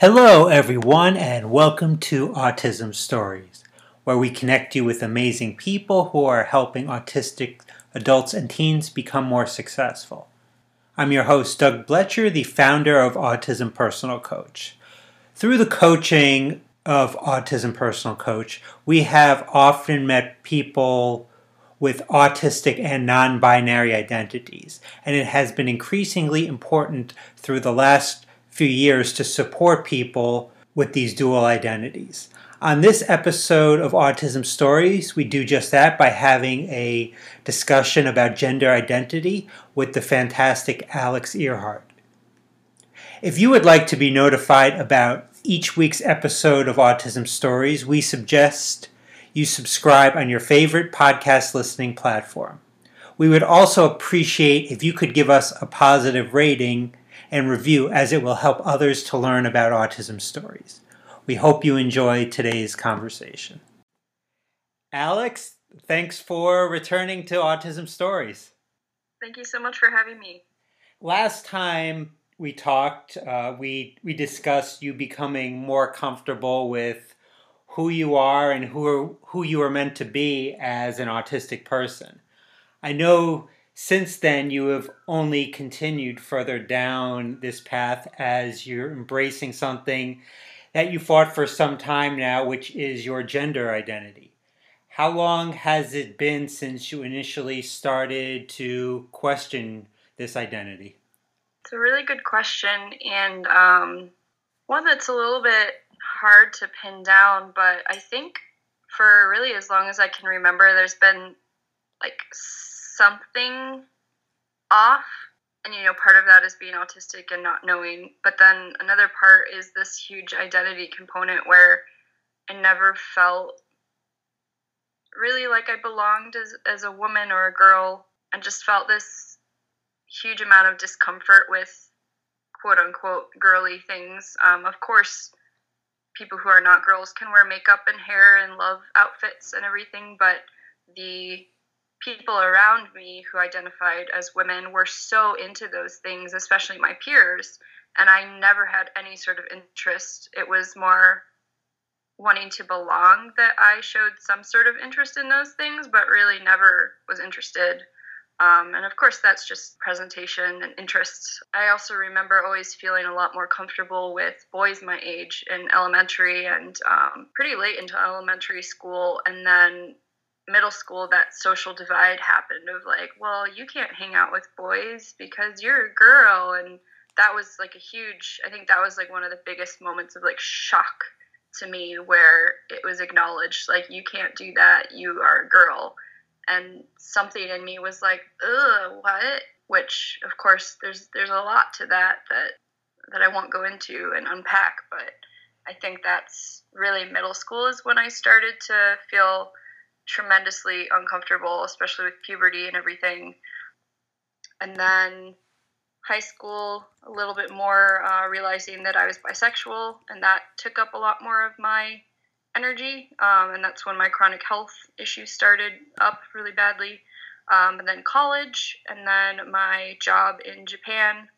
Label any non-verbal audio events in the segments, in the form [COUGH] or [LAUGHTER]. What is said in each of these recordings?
Hello, everyone, and welcome to Autism Stories, where we connect you with amazing people who are helping autistic adults and teens become more successful. I'm your host, Doug Blecher, the founder of Autism Personal Coach. Through the coaching of Autism Personal Coach, we have often met people with autistic and non binary identities, and it has been increasingly important through the last few years to support people with these dual identities. On this episode of Autism Stories, we do just that by having a discussion about gender identity with the fantastic Alex Earhart. If you would like to be notified about each week's episode of Autism Stories, we suggest you subscribe on your favorite podcast listening platform. We would also appreciate if you could give us a positive rating and review as it will help others to learn about autism stories. We hope you enjoy today's conversation. Alex, thanks for returning to Autism Stories. Thank you so much for having me. Last time we talked, uh, we we discussed you becoming more comfortable with who you are and who who you are meant to be as an autistic person. I know since then you have only continued further down this path as you're embracing something that you fought for some time now, which is your gender identity. How long has it been since you initially started to question this identity? It's a really good question, and um, one that's a little bit hard to pin down, but I think for really as long as I can remember, there's been like something off and you know part of that is being autistic and not knowing but then another part is this huge identity component where i never felt really like i belonged as, as a woman or a girl and just felt this huge amount of discomfort with quote unquote girly things. Um, of course people who are not girls can wear makeup and hair and love outfits and everything but the people around me who identified as women were so into those things, especially my peers, and I never had any sort of interest. It was more wanting to belong that I showed some sort of interest in those things, but really never was interested. Um, and of course, that's just presentation and interests. I also remember always feeling a lot more comfortable with boys my age in elementary and um, pretty late into elementary school. And then middle school that social divide happened of like, well, you can't hang out with boys because you're a girl and that was like a huge I think that was like one of the biggest moments of like shock to me where it was acknowledged like you can't do that, you are a girl. And something in me was like, ugh, what? Which of course there's there's a lot to that that that I won't go into and unpack, but I think that's really middle school is when I started to feel tremendously uncomfortable, especially with puberty and everything. And then high school, a little bit more uh, realizing that I was bisexual, and that took up a lot more of my energy. Um, and that's when my chronic health issues started up really badly. Um, and then college, and then my job in Japan,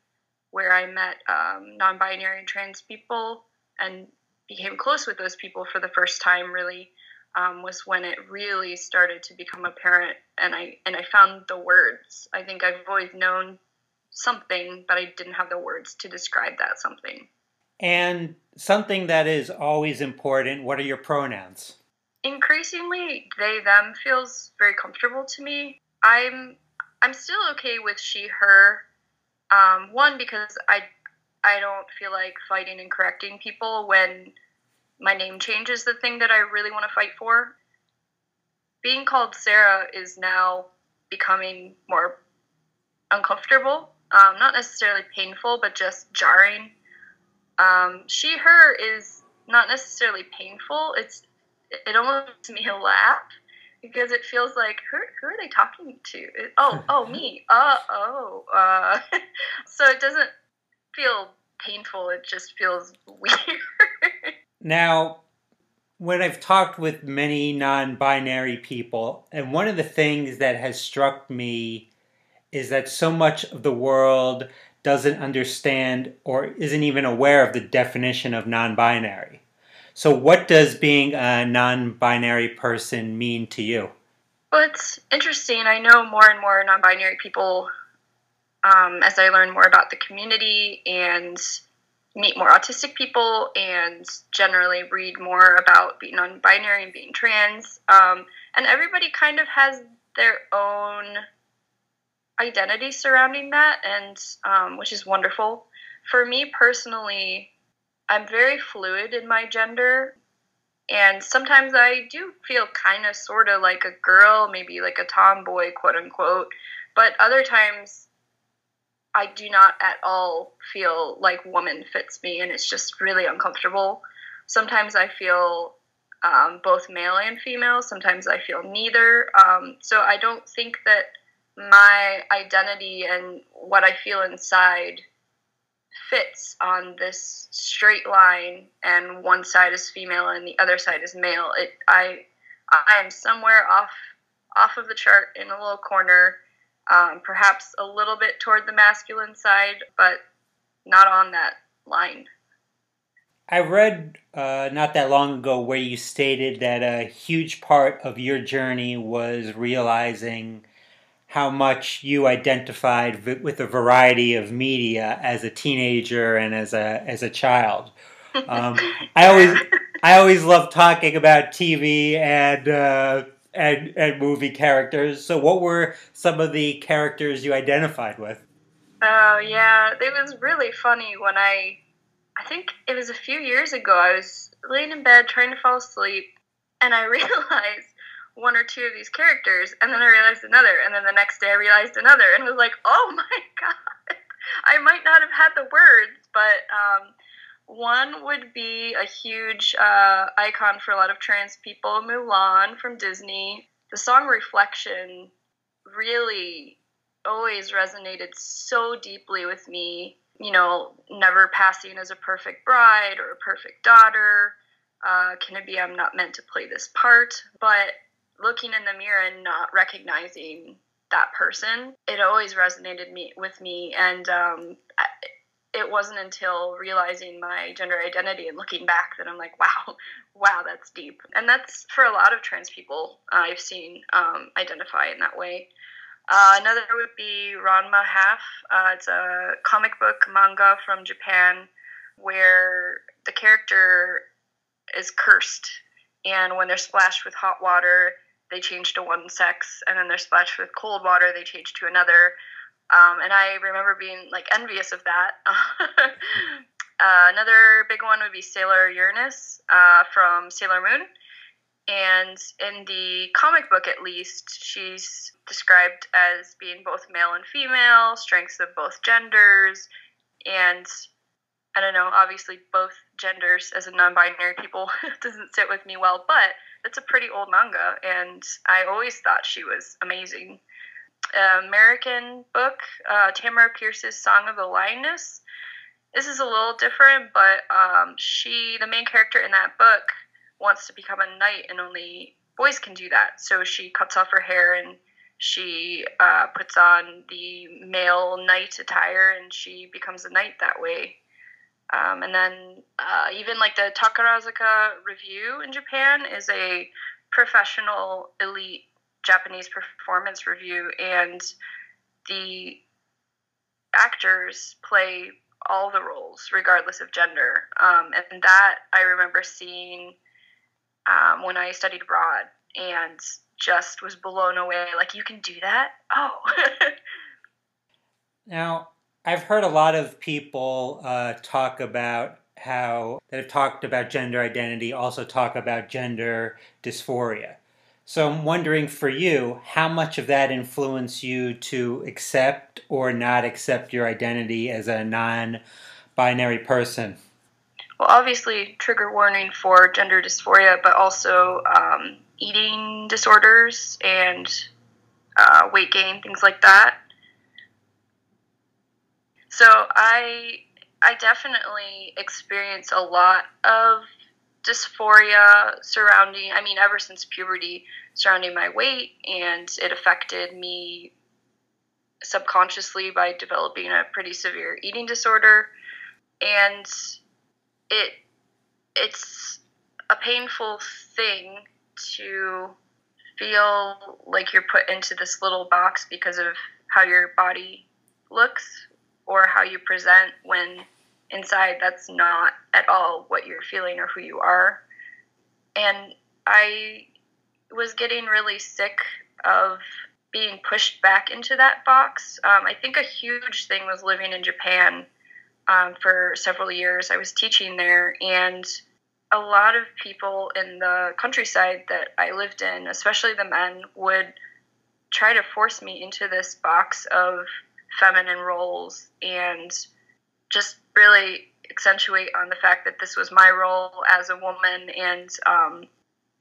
where I met um, non binary and trans people and became close with those people for the first time, really um, was when it really started to become apparent, and I and I found the words. I think I've always known something, but I didn't have the words to describe that something. And something that is always important. What are your pronouns? Increasingly, they them feels very comfortable to me. I'm I'm still okay with she her. Um, one because I I don't feel like fighting and correcting people when my name change is the thing that I really want to fight for. Being called Sarah is now becoming more uncomfortable. Um, not necessarily painful, but just jarring. Um, she, her is not necessarily painful. It's it almost makes me laugh because it feels like who, who are they talking to? It, oh, [LAUGHS] oh, me. Uh, oh. [LAUGHS] Uh, so it doesn't feel painful. It just feels [LAUGHS] weird. Now, when I've talked with many non binary people, and one of the things that has struck me is that so much of the world doesn't understand or isn't even aware of the definition of non binary. So, what does being a non binary person mean to you? Well, it's interesting. I know more and more non binary people um, as I learn more about the community and meet more autistic people and generally read more about being non binary and being trans. Um, and everybody kind of has their own identity surrounding that, and um, which is wonderful. For me personally, I'm very fluid in my gender, and sometimes I do feel kind of sort of like a girl, maybe like a tomboy, quote unquote. But other times, I do not at all feel like woman fits me, and it's just really uncomfortable. Sometimes I feel um, both male and female. Sometimes I feel neither. Um, so I don't think that my identity and what I feel inside fits on this straight line and one side is female and the other side is male. It I I am somewhere off off of the chart in a little corner, um, perhaps a little bit toward the masculine side, but not on that line. I read uh, not that long ago where you stated that a huge part of your journey was realizing how much you identified with a variety of media as a teenager and as a as a child. [LAUGHS] Um, I always I always love talking about TV and uh, and and movie characters. So, what were some of the characters you identified with? Oh yeah, it was really funny when I I think it was a few years ago. I was laying in bed trying to fall asleep, and I [LAUGHS] realized one or two of these characters, and then I realized another, and then the next day I realized another, and was like, oh my [LAUGHS] god, I might not have had the words, but um, one would be a huge uh, icon for a lot of trans people, Mulan from Disney. The song Reflection really always resonated so deeply with me. You know, never passing as a perfect bride or a perfect daughter. Uh, can it be I'm not meant to play this part? But looking in the mirror and not recognizing that person, it always resonated me with me. And um, it wasn't until realizing my gender identity and looking back that I'm like, wow, [LAUGHS] wow, that's deep. And that's for a lot of trans people uh, I've seen um, identify in that way. Uh, another would be Ranma Half. Uh, it's a comic book manga from Japan where the character is cursed, and when they're splashed with hot water, they change to one sex, and then they're splashed with cold water, they change to another. Um, and I remember being like envious of that. [LAUGHS] uh, another big one would be Sailor Uranus uh, from Sailor Moon. And in the comic book, at least, she's described as being both male and female, strengths of both genders, and I don't know, obviously, both genders as a non binary people [LAUGHS] doesn't sit with me well, but it's a pretty old manga, and I always thought she was amazing. American book, uh, Tamora Pierce's Song of the Lioness. This is a little different, but um, she, the main character in that book, wants to become a knight, and only boys can do that. So she cuts off her hair and she uh, puts on the male knight attire, and she becomes a knight that way. Um, and then uh, even like the Takarazuka Revue in Japan is a professional elite Japanese performance review, and the actors play all the roles regardless of gender. Um, and that I remember seeing um, when I studied abroad and just was blown away. Like, you can do that? Oh. [LAUGHS] now, I've heard a lot of people uh, talk about how that have talked about gender identity also talk about gender dysphoria. So I'm wondering for you, how much of that influenced you to accept or not accept your identity as a non-binary person? Well, obviously, trigger warning for gender dysphoria, but also um, eating disorders and uh, weight gain, things like that. So I I definitely experience a lot of dysphoria surrounding I mean ever since puberty surrounding my weight and it affected me subconsciously by developing a pretty severe eating disorder. And it it's a painful thing to feel like you're put into this little box because of how your body looks or how you present when inside that's not at all what you're feeling or who you are. And I was getting really sick of being pushed back into that box. Um, I think a huge thing was living in Japan um, for several years. I was teaching there, and a lot of people in the countryside that I lived in, especially the men, would try to force me into this box of feminine roles and just really accentuate on the fact that this was my role as a woman and um,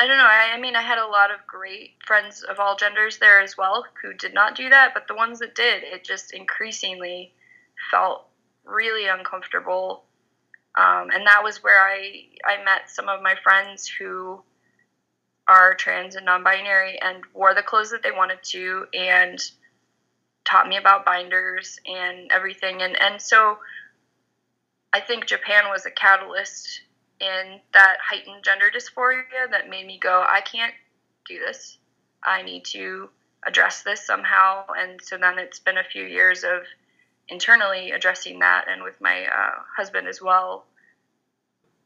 I don't know. I, I, mean, I had a lot of great friends of all genders there as well who did not do that, but the ones that did, it just increasingly felt really uncomfortable. Um, and that was where I, I met some of my friends who are trans and non binary and wore the clothes that they wanted to and taught me about binders and everything. And, and so I think Japan was a catalyst in that heightened gender dysphoria that made me go, I can't do this. I need to address this somehow. And so then it's been a few years of internally addressing that and with my uh, husband as well.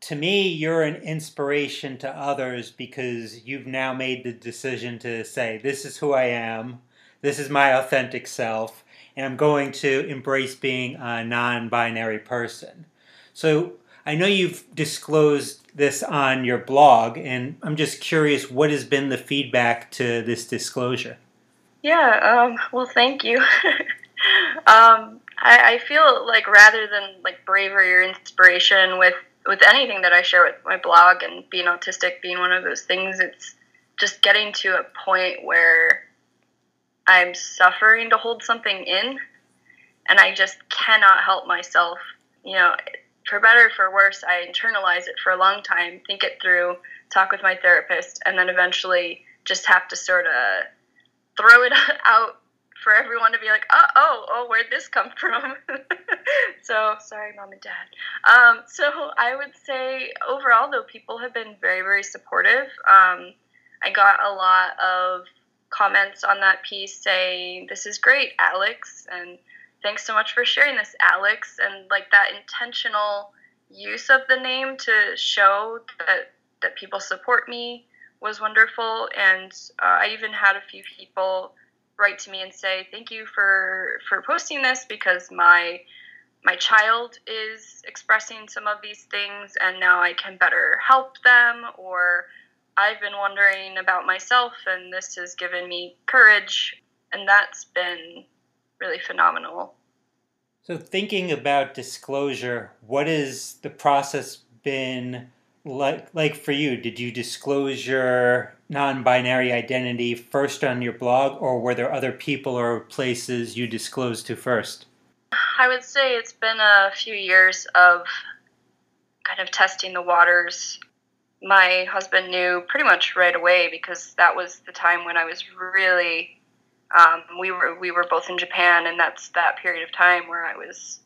To me, you're an inspiration to others because you've now made the decision to say, This is who I am, this is my authentic self, and I'm going to embrace being a non binary person. So I know you've disclosed this on your blog, and I'm just curious what has been the feedback to this disclosure? Yeah, um, well, thank you. [LAUGHS] um, I, I, feel like rather than like bravery or inspiration with with anything that I share with my blog and being autistic being one of those things, it's just getting to a point where I'm suffering to hold something in, and I just cannot help myself. You know, for better for worse, I internalize it for a long time, think it through, talk with my therapist, and then eventually just have to sort of throw it [LAUGHS] out for everyone to be like, oh, oh, oh, where'd this come [LAUGHS] from? so sorry, mom and dad. Um, so I would say overall, though, people have been very, very supportive. Um, I got a lot of comments on that piece saying, "This is great, Alex," and thanks so much for sharing this, Alex. And like that intentional use of the name to show that that people support me was wonderful. And uh, I even had a few people write to me and say, "Thank you for for posting this because my my child is expressing some of these things, and now I can better help them." Or I've been wondering about myself, and this has given me courage, and that's been really phenomenal. So, thinking about disclosure, what has the process been like? Like for you, did you disclose your non-binary identity first on your blog, or were there other people or places you disclosed to first? I would say it's been a few years of kind of testing the waters. My husband knew pretty much right away because that was the time when I was really um, we were we were both in Japan, and that's that period of time where I was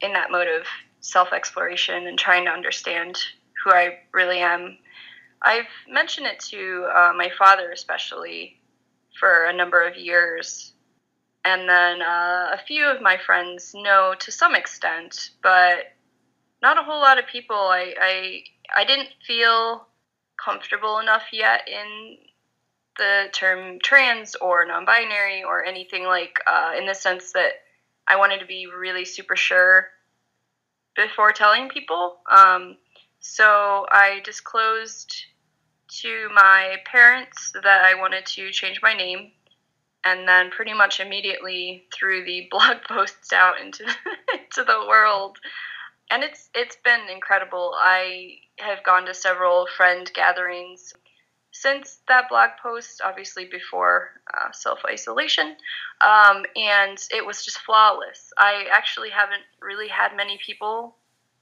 in that mode of self exploration and trying to understand who I really am. I've mentioned it to uh, my father, especially for a number of years, and then uh, a few of my friends know to some extent, but not a whole lot of people. I I, I didn't feel comfortable enough yet in the term trans or non-binary or anything like uh, in the sense that I wanted to be really super sure before telling people. Um, so I disclosed to my parents that I wanted to change my name, and then pretty much immediately threw the [LAUGHS] blog posts out into into the world. And it's it's been incredible. I have gone to several friend gatherings since that blog post, obviously before uh, self isolation, um, and it was just flawless. I actually haven't really had many people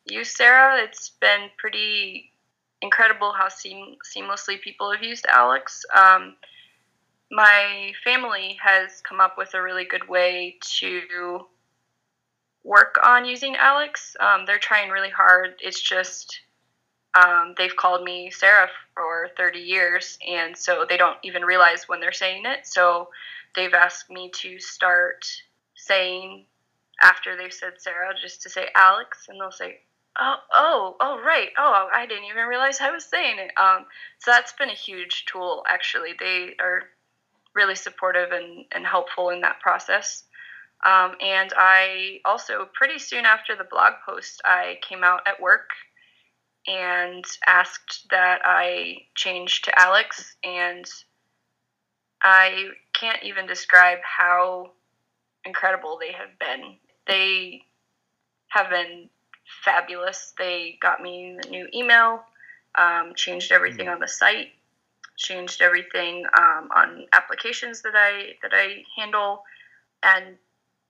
use Sarah. It's been pretty incredible how seam- seamlessly people have used Alex. Um, my family has come up with a really good way to work on using Alex. Um, they're trying really hard. It's just um, they've called me Sarah for 30 years, and so they don't even realize when they're saying it. So they've asked me to start saying after they've said Sarah, just to say Alex, and they'll say, "Oh, oh, oh, right. Oh, I didn't even realize I was saying it." Um, so that's been a huge tool. Actually, they are really supportive and, and helpful in that process. Um, and I also, pretty soon after the blog post, I came out at work and asked that I change to Alex. And I can't even describe how incredible they have been. They have been fabulous. They got me the new email, um, changed everything mm-hmm. on the site, changed everything um, on applications that I that I handle, and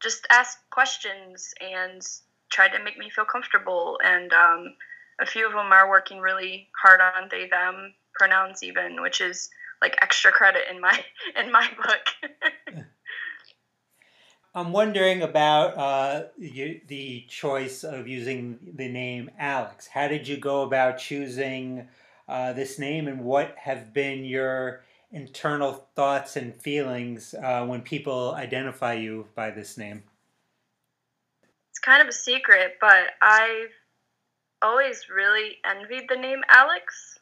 just asked questions and tried to make me feel comfortable. And um, a few of them are working really hard on they them pronouns even, which is like extra credit in my [LAUGHS] in my book. [LAUGHS] I'm wondering about uh, you, the choice of using the name Alex. How did you go about choosing uh, this name, and what have been your internal thoughts and feelings uh, when people identify you by this name? It's kind of a secret, but I've always really envied the name Alex.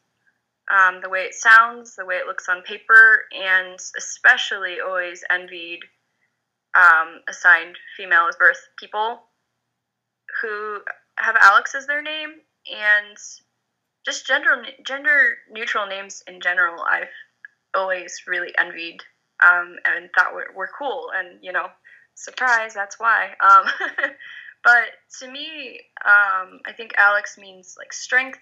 Um, the way it sounds, the way it looks on paper, and especially always envied um, assigned female as birth people who have Alex as their name and just gender gender neutral names in general. I've always really envied um, and thought were, were cool, and you know, surprise, that's why. [LAUGHS] But to me, um, I think Alex means like strength,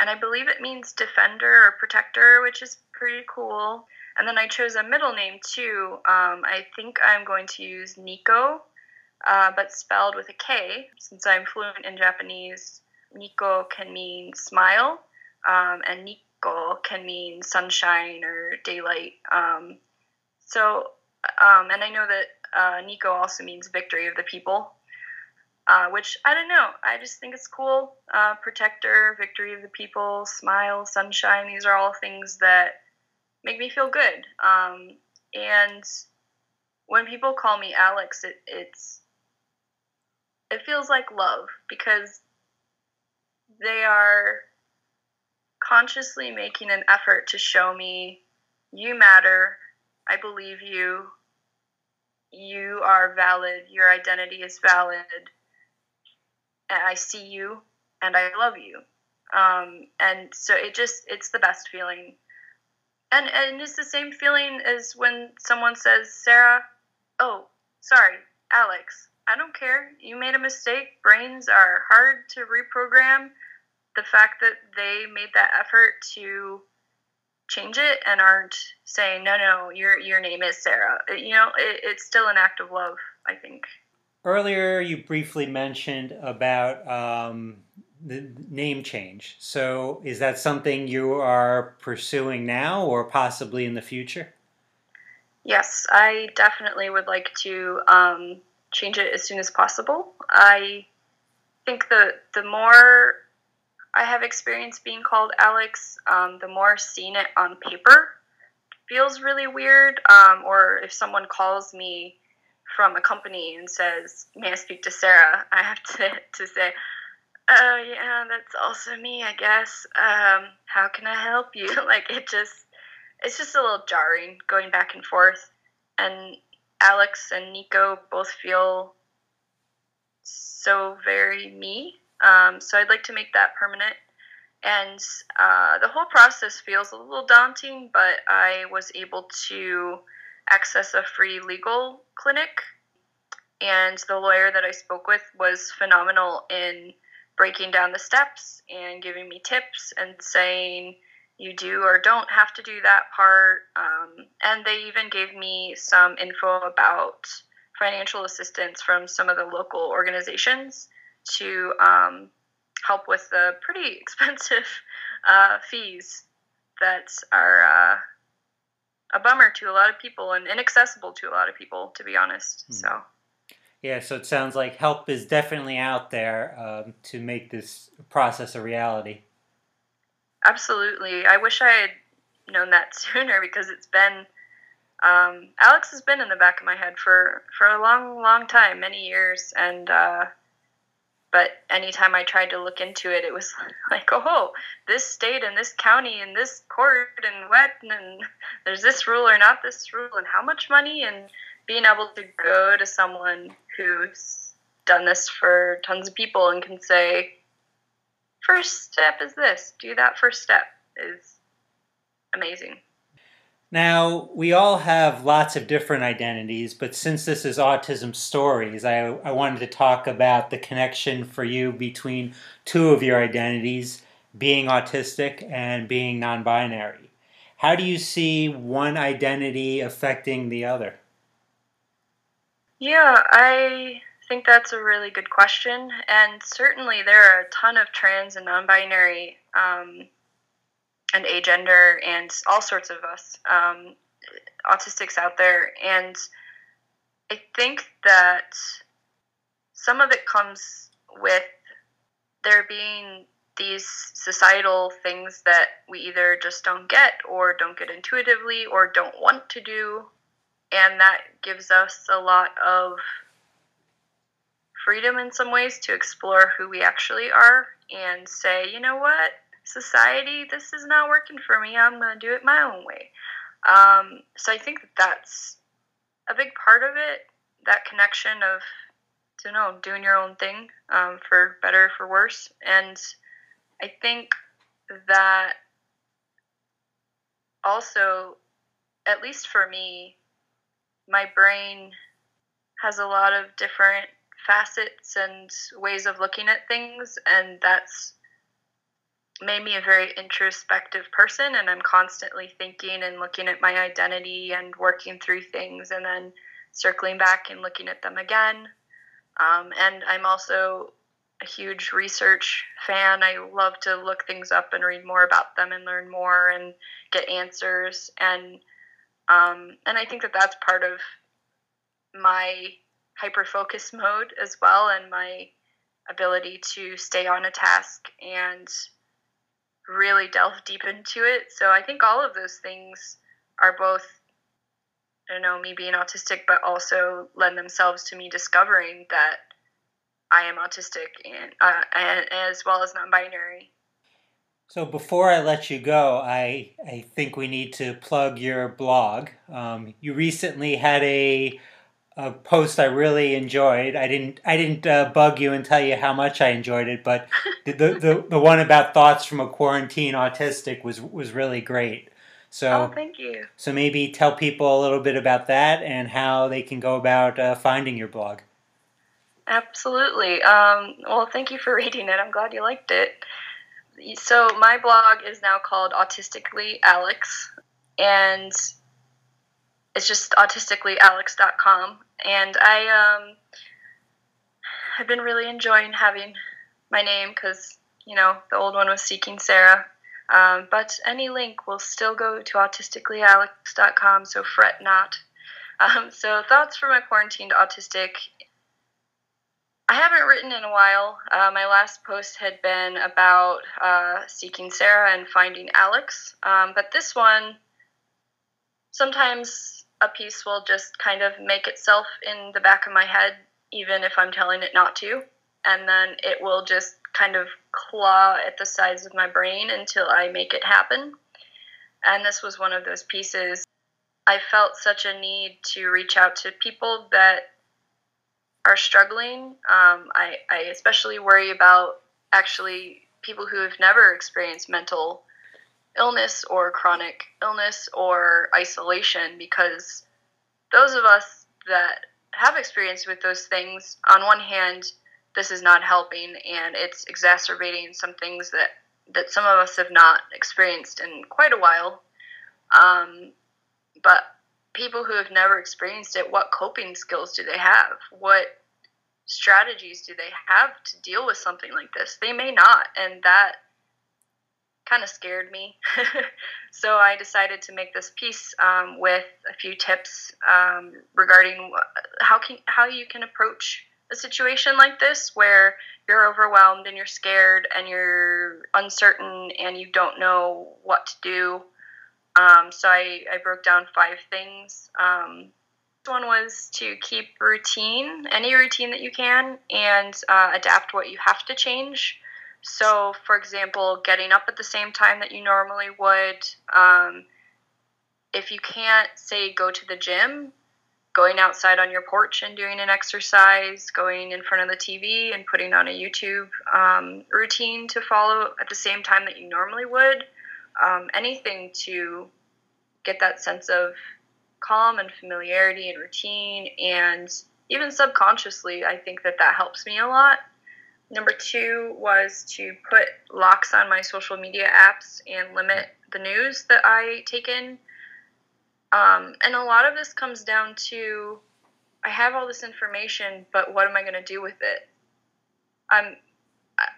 and I believe it means defender or protector, which is pretty cool. And then I chose a middle name too. Um, I think I'm going to use Nico, uh, but spelled with a K. Since I'm fluent in Japanese, Nico can mean smile, um, and Nico can mean sunshine or daylight. Um, so, um, and I know that uh, Nico also means victory of the people uh, which I don't know. I just think it's cool. Uh, protector, victory of the people, smile, sunshine. These are all things that make me feel good. Um, and when people call me Alex, it, it's it feels like love because they are consciously making an effort to show me you matter. I believe you. You are valid. Your identity is valid and I see you and I love you. Um, and so it just it's the best feeling. And and it's the same feeling as when someone says, Sarah, oh, sorry, Alex, I don't care. You made a mistake. Brains are hard to reprogram. The fact that they made that effort to change it and aren't saying, no, no, your your name is Sarah. You know, it, it's still an act of love. I think. Earlier, you briefly mentioned about um, the name change. So, is that something you are pursuing now or possibly in the future? Yes, I definitely would like to um, change it as soon as possible. I think the the more I have experience being called Alex, um, the more seeing it on paper feels really weird. Um, or if someone calls me from a company and says, "May I speak to Sarah?" I have to [LAUGHS] to say, "Oh yeah, that's also me, I guess. Um, how can I help you?" [LAUGHS] like it just it's just a little jarring going back and forth. And Alex and Nico both feel so very me. Um, so I'd like to make that permanent. And uh, the whole process feels a little daunting, but I was able to access a free legal clinic. And the lawyer that I spoke with was phenomenal in breaking down the steps and giving me tips and saying, you do or don't have to do that part. Um, and they even gave me some info about financial assistance from some of the local organizations to um, help with the pretty [LAUGHS] expensive uh, fees that are uh, a bummer to a lot of people and inaccessible to a lot of people, to be honest. Mm. So. Yeah, so it sounds like help is definitely out there um, to make this process a reality. Absolutely. I wish I had known that [LAUGHS] sooner because it's been um, Alex has been in the back of my head for for a long, long time, many years, and uh, but anytime I tried to look into it, it was [LAUGHS] like, oh, this state and this county and this court and what, and there's this rule or not this rule, and how much money, and being able to go to someone who's done this for tons of people and can say, first step is this, do that first step is amazing. Now, we all have lots of different identities, but since this is Autism Stories, I, I wanted to talk about the connection for you between two of your identities, being autistic and being non binary. How do you see one identity affecting the other? Yeah, I think that's a really good question. And certainly there are a ton of trans and non binary um, and agender and all sorts of us um, autistics out there. And i think that some of it comes with there being these societal things that we either just don't get or don't get intuitively or don't want to do. And that gives us a lot of freedom in some ways to explore who we actually are and say you know what society, this is not working for me. I'm going to do it my own way. Um, so I think that that's a big part of it. That connection of, you know, doing your own thing um, for better for worse. And I think that also, at least for me, my brain has a lot of different facets and ways of looking at things, and that's made me a very introspective person and i'm constantly thinking and looking at my identity and working through things and then circling back and looking at them again. Um, and i'm also a huge research fan. I love to look things up and read more about them and learn more and get answers. And um, and i think that that's part of my hyper focus mode as well and my ability to stay on a task and really delve deep into it. So I think all of those things are both, I don't know, me being autistic, but also lend themselves to me discovering that I am autistic and, uh, and as well as non-binary. So before I let you go, I I think we need to plug your blog. Um, you recently had a a post I really enjoyed. I didn't I didn't uh, bug you and tell you how much I enjoyed it, but the, the the one about thoughts from a quarantine autistic was was really great. So oh, thank you. So maybe tell people a little bit about that and how they can go about uh, finding your blog. Absolutely. Um, well, thank you for [LAUGHS] reading it. I'm glad you liked it. So my blog is now called Autistically Alex, and it's just autisticallyalex.com and I um, have been really enjoying having my name because you know the old one was Seeking Sarah. Um, but any link will still go to autisticallyalex.com, so fret not. Um, so thoughts from a quarantined autistic. I haven't written in a while. Uh, my last post had been about uh, seeking Sarah and finding Alex, um, but this one sometimes a piece will just kind of make itself in the back of my head, even if I'm telling it not to. And then it will just kind of claw at the sides of my brain until I make it happen. And this was one of those pieces. I felt such a need to reach out to people that are struggling. Um, I, I especially worry about actually people who have never experienced mental illness or chronic illness or isolation because those of us that have experience with those things, on one hand, this is not helping and it's exacerbating some things that, that some of us have not experienced in quite a while. Um, but people who have never experienced it, what coping skills do they have? What strategies do they have to deal with something like this? They may not, and that kind of scared me. [LAUGHS] so I decided to make this piece um, with a few tips um, regarding how can how you can approach a situation like this where you're overwhelmed and you're scared and you're uncertain and you don't know what to do. Um, so I, I broke down five things. Um, one was to keep routine, any routine that you can, and uh, adapt what you have to change. So, for example, getting up at the same time that you normally would. Um, if you can't, say, go to the gym, going outside on your porch and doing an exercise, going in front of the TV and putting on a YouTube um, routine to follow at the same time that you normally would. Um, anything to get that sense of calm and familiarity and routine, and even subconsciously, I think that that helps me a lot. Number two was to put locks on my social media apps and limit the news that I take in. Um, and a lot of this comes down to I have all this information, but what am I going to do with it? I'm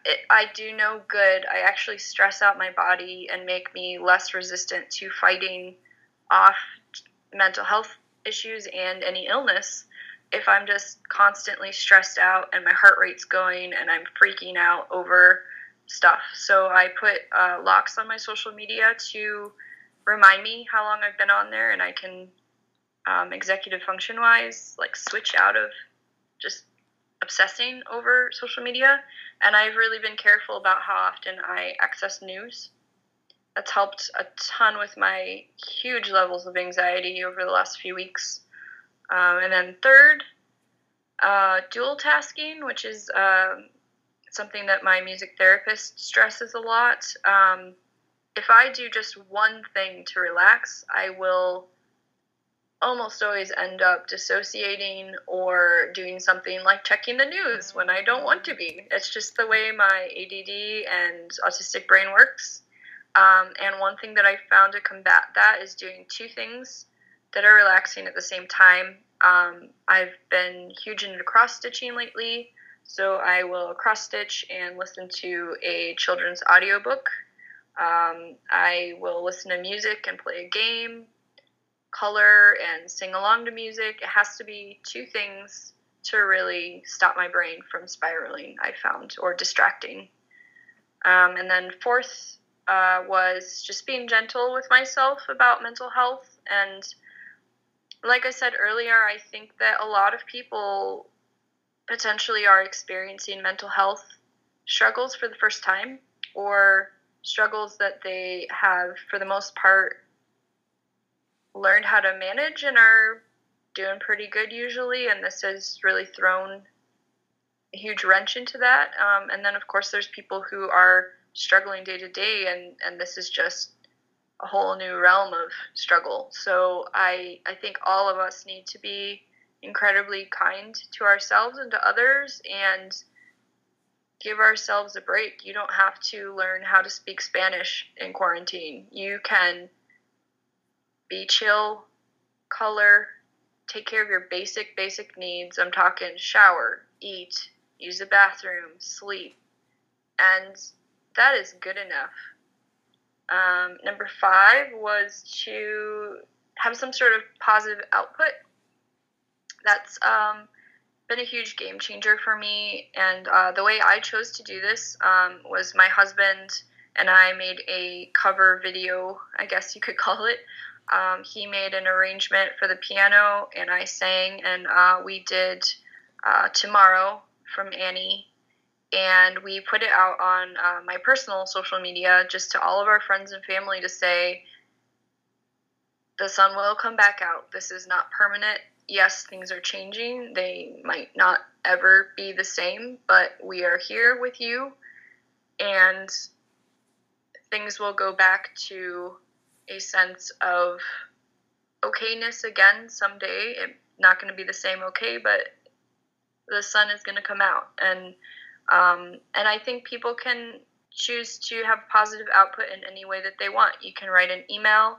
it, I do no good. I actually stress out my body and make me less resistant to fighting off mental health issues and any illness if I'm just constantly stressed out and my heart rate's going and I'm freaking out over stuff. So I put uh, locks on my social media to remind me how long I've been on there, and I can um, executive function wise like switch out of just obsessing over social media. And I've really been careful about how often I access news. That's helped a ton with my huge levels of anxiety over the last few weeks. Um, and then third, uh, dual tasking, which is uh, something that my music therapist stresses a lot. Um, if I do just one thing to relax, I will almost always end up dissociating or doing something like checking the news when I don't want to be. It's just the way my ADD and autistic brain works. Um, and one thing that I found to combat that is doing two things that are relaxing at the same time. Um, I've been huge into cross stitching lately, so I will cross stitch and listen to a children's audiobook. Um, I will listen to music and play a game, color and sing along to music. It has to be two things to really stop my brain from spiraling, I found, or distracting. Um, and then fourth uh, was just being gentle with myself about mental health and like I said earlier, I think that a lot of people potentially are experiencing mental health struggles for the first time or struggles that they have, for the most part, learned how to manage and are doing pretty good usually. And this has really thrown a huge wrench into that. Um, and then, of course, there's people who are struggling day to day, and, and this is just a whole new realm of struggle. So I I think all of us need to be incredibly kind to ourselves and to others and give ourselves a break. You don't have to learn how to speak Spanish in quarantine. You can be chill, color, take care of your basic basic needs. I'm talking shower, eat, use the bathroom, sleep. And that is good enough um, number five was to have some sort of positive output. That's um, been a huge game changer for me. And uh, the way I chose to do this um, was my husband and I made a cover video, I guess you could [LAUGHS] call it. Um, he made an arrangement for the piano, and I sang, and uh, we did uh, Tomorrow from Annie and we put it out on uh, my personal social media just to all of our friends and family to say the sun will come back out. This is not permanent. Yes things are changing. They might not ever be the same but we are here with you and things will go back to a sense of okayness again someday. It's not going to be the same okay but the sun is going to come out. And um, and I think people can choose to have positive output in any way that they want. You can write an email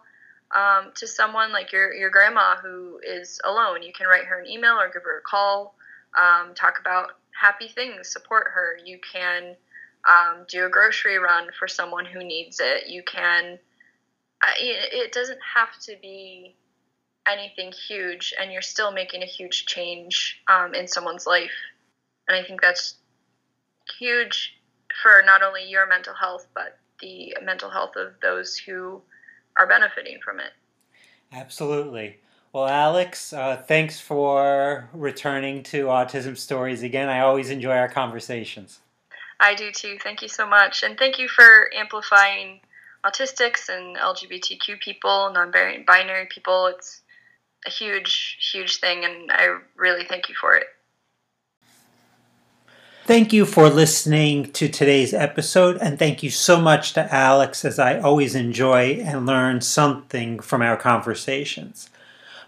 um, to someone like your, your grandma who is alone. You can write her an email or give her a call, um, talk about happy things, support her. You can um, do a grocery run for someone who needs it. You can. it doesn't have to be anything huge, and you're still making a huge change um, in someone's life. And I think that's huge for not only your mental health, but the mental health of those who are benefiting from it. Absolutely. Well, Alex, uh, thanks for returning to Autism Stories again. I always enjoy our conversations. I do too. Thank you so much. And thank you for amplifying autistics and LGBTQ people, non binary people. It's a huge, huge thing, and I really thank you for it. Thank you for listening to today's episode, and thank you so much to Alex, as I always enjoy and learn something from our conversations.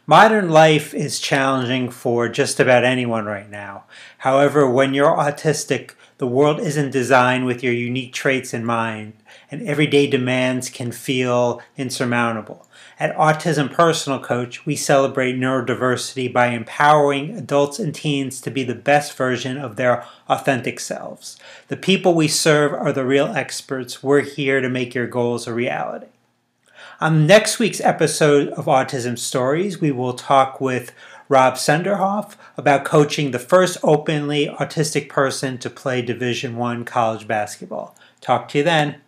Modern life is challenging for just about anyone right now. However, when you're autistic, the world isn't designed with your unique traits in mind, and everyday demands can feel insurmountable. At Autism Personal Coach, we celebrate neurodiversity by empowering adults and teens to be the best version of their authentic selves. The people we serve are the real experts. We're here to make your goals a reality. On next week's episode of Autism Stories, we will talk with Rob Senderoff about coaching the first openly autistic person to play Division 1 college basketball. Talk to you then.